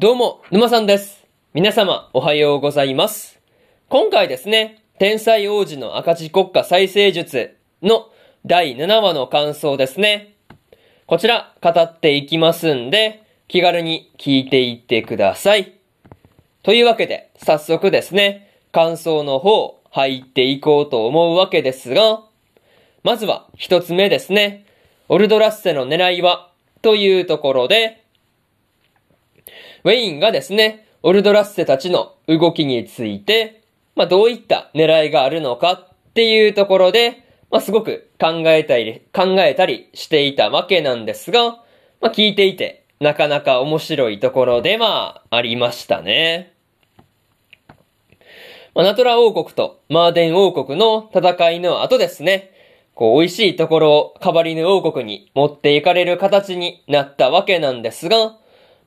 どうも、沼さんです。皆様、おはようございます。今回ですね、天才王子の赤字国家再生術の第7話の感想ですね。こちら、語っていきますんで、気軽に聞いていってください。というわけで、早速ですね、感想の方、入っていこうと思うわけですが、まずは一つ目ですね。オルドラッセの狙いは、というところで、ウェインがですね、オルドラッセたちの動きについて、まあ、どういった狙いがあるのかっていうところで、まあ、すごく考えたり、考えたりしていたわけなんですが、まあ、聞いていて、なかなか面白いところで、まあ、ありましたね。まあ、ナトラ王国とマーデン王国の戦いの後ですね、こう、美味しいところをカバリヌ王国に持っていかれる形になったわけなんですが、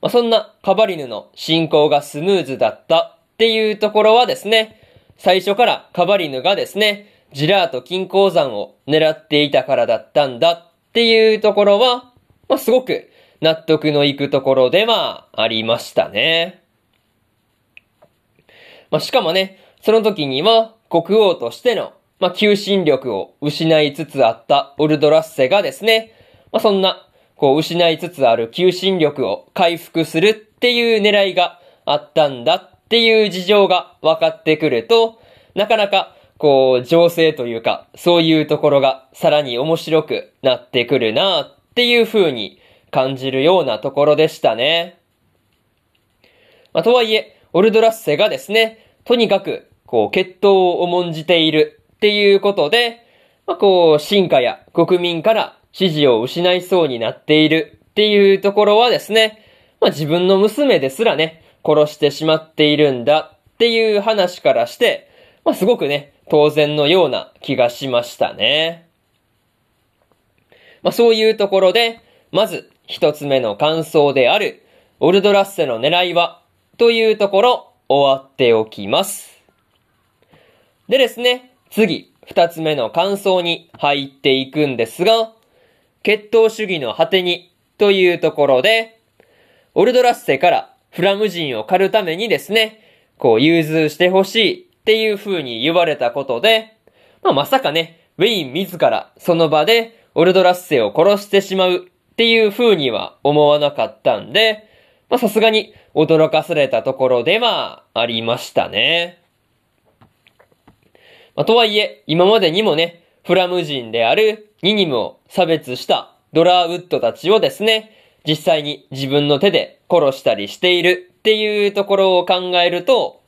まあ、そんなカバリヌの進行がスムーズだったっていうところはですね、最初からカバリヌがですね、ジラート金鉱山を狙っていたからだったんだっていうところは、まあ、すごく納得のいくところではありましたね。まあ、しかもね、その時には国王としての、まあ、求心力を失いつつあったオルドラッセがですね、まあ、そんな、こう、失いつつある求心力を回復するっていう狙いがあったんだっていう事情が分かってくると、なかなか、こう、情勢というか、そういうところがさらに面白くなってくるなっていう風に感じるようなところでしたね。まあ、とはいえ、オルドラッセがですね、とにかく、こう、決闘を重んじているっていうことで、まあ、こう、進化や国民から支持を失いそうになっているっていうところはですね、まあ、自分の娘ですらね、殺してしまっているんだっていう話からして、まあ、すごくね、当然のような気がしましたね。まあ、そういうところで、まず一つ目の感想である、オルドラッセの狙いは、というところ、終わっておきます。でですね、次、二つ目の感想に入っていくんですが、決闘主義の果てに、というところで、オルドラッセからフラム人を狩るためにですね、こう融通してほしいっていう風に言われたことで、まあ、まさかね、ウェイン自らその場でオルドラッセを殺してしまうっていう風には思わなかったんで、まさすがに驚かされたところではありましたね。まあ、とはいえ、今までにもね、フラム人であるニニムを差別したドラーウッドたちをですね、実際に自分の手で殺したりしているっていうところを考えると、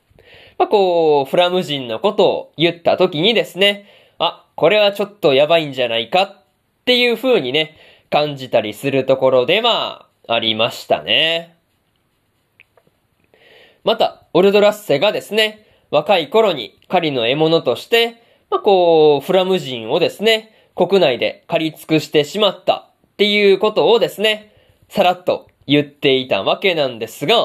まあ、こう、フラム人のことを言った時にですね、あ、これはちょっとやばいんじゃないかっていう風にね、感じたりするところではありましたね。また、オルドラッセがですね、若い頃に狩りの獲物として、まあ、こう、フラム人をですね、国内で狩り尽くしてしまったっていうことをですね、さらっと言っていたわけなんですが、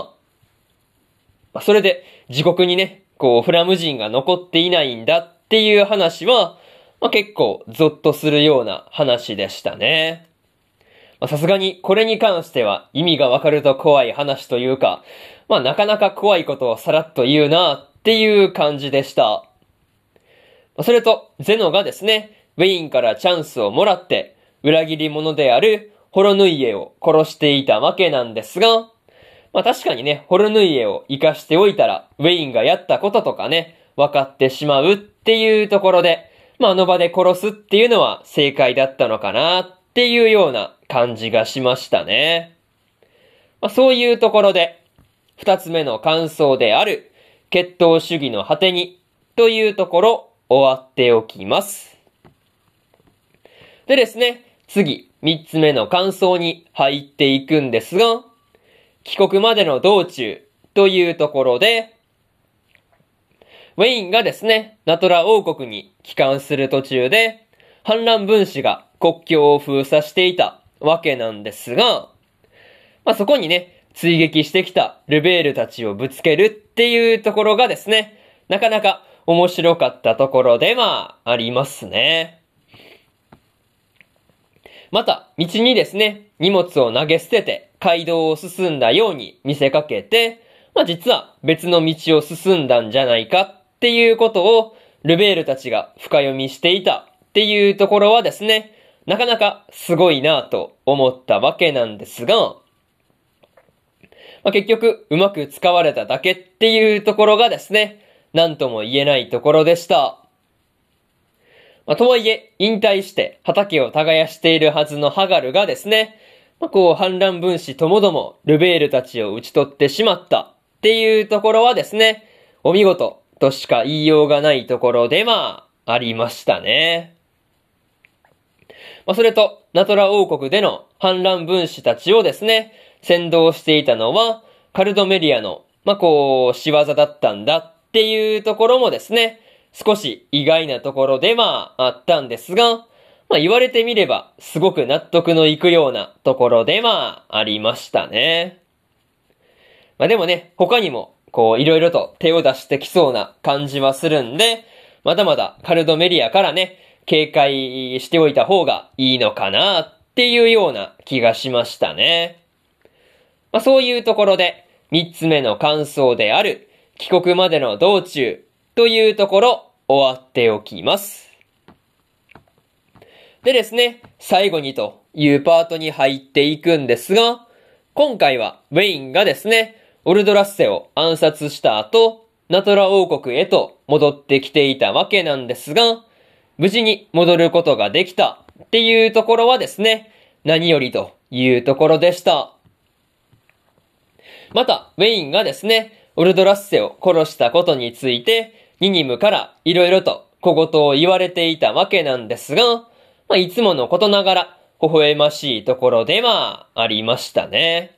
まあ、それで自国にね、こう、フラム人が残っていないんだっていう話は、まあ、結構ゾッとするような話でしたね。さすがにこれに関しては意味がわかると怖い話というか、まあなかなか怖いことをさらっと言うなっていう感じでした。それと、ゼノがですね、ウェインからチャンスをもらって、裏切り者であるホロヌイエを殺していたわけなんですが、まあ確かにね、ホロヌイエを生かしておいたら、ウェインがやったこととかね、分かってしまうっていうところで、まああの場で殺すっていうのは正解だったのかなっていうような感じがしましたね。まあそういうところで、二つ目の感想である、決闘主義の果てに、というところ、終わっておきます。でですね、次、三つ目の感想に入っていくんですが、帰国までの道中というところで、ウェインがですね、ナトラ王国に帰還する途中で、反乱分子が国境を封鎖していたわけなんですが、まあ、そこにね、追撃してきたルベールたちをぶつけるっていうところがですね、なかなか面白かったところではありますね。また、道にですね、荷物を投げ捨てて街道を進んだように見せかけて、まあ実は別の道を進んだんじゃないかっていうことをルベールたちが深読みしていたっていうところはですね、なかなかすごいなと思ったわけなんですが、まあ、結局うまく使われただけっていうところがですね、なんとも言えないところでした。まあ、とはいえ、引退して畑を耕しているはずのハガルがですね、まあ、こう、反乱分子ともどもルベールたちを打ち取ってしまったっていうところはですね、お見事としか言いようがないところでまあ、ありましたね。まあ、それと、ナトラ王国での反乱分子たちをですね、先導していたのは、カルドメリアの、まあ、こう、仕業だったんだっていうところもですね、少し意外なところでまあ、ったんですが、まあ、言われてみれば、すごく納得のいくようなところでまあ、ありましたね。まあでもね、他にも、こう、いろいろと手を出してきそうな感じはするんで、まだまだカルドメリアからね、警戒しておいた方がいいのかなっていうような気がしましたね。まあ、そういうところで、三つ目の感想である、帰国までの道中というところ、終わっておきます。でですね、最後にというパートに入っていくんですが、今回はウェインがですね、オルドラッセを暗殺した後、ナトラ王国へと戻ってきていたわけなんですが、無事に戻ることができたっていうところはですね、何よりというところでした。また、ウェインがですね、オルドラッセを殺したことについて、ニニムから色々と小言を言われていたわけなんですが、まあ、いつものことながら、微笑ましいところではありましたね。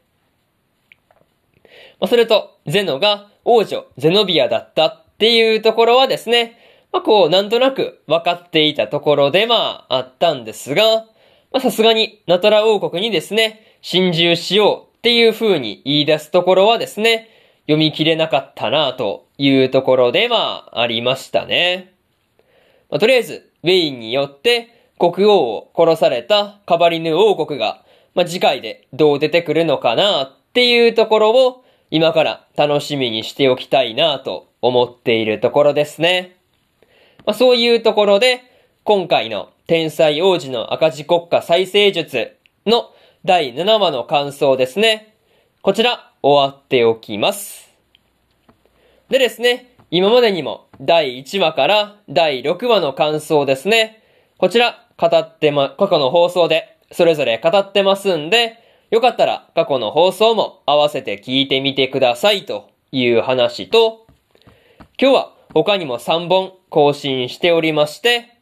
まあ、それと、ゼノが王女ゼノビアだったっていうところはですね、まあ、こう、なんとなく分かっていたところでまあ、ったんですが、ま、さすがに、ナトラ王国にですね、侵入しようっていう風に言い出すところはですね、読み切れなかったなというところでまあ、ありましたね。まあ、とりあえず、ウェインによって国王を殺されたカバリヌ王国が、まあ、次回でどう出てくるのかなっていうところを今から楽しみにしておきたいなと思っているところですね。まあ、そういうところで、今回の天才王子の赤字国家再生術の第7話の感想ですね。こちら、終わっておきます。でですね、今までにも第1話から第6話の感想ですね。こちら、語ってま、過去の放送でそれぞれ語ってますんで、よかったら過去の放送も合わせて聞いてみてくださいという話と、今日は他にも3本更新しておりまして、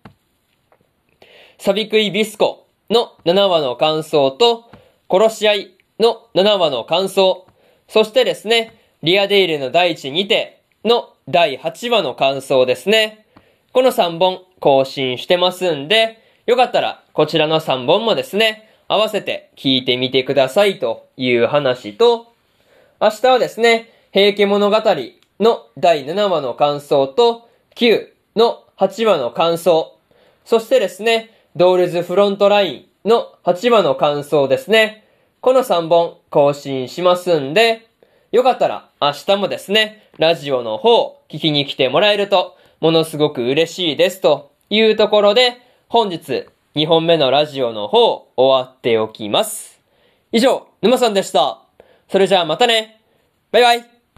サビクイビスコの7話の感想と、殺し合いの7話の感想、そしてですね、リアデイルの第一にての第8話の感想ですね。この3本更新してますんで、よかったらこちらの3本もですね、合わせて聞いてみてくださいという話と、明日はですね、平家物語の第7話の感想と、9の8話の感想、そしてですね、ドールズフロントラインの8話の感想ですね。この3本更新しますんで、よかったら明日もですね、ラジオの方聞きに来てもらえると、ものすごく嬉しいですというところで、本日2本目のラジオの方終わっておきます。以上、沼さんでした。それじゃあまたね。バイバイ。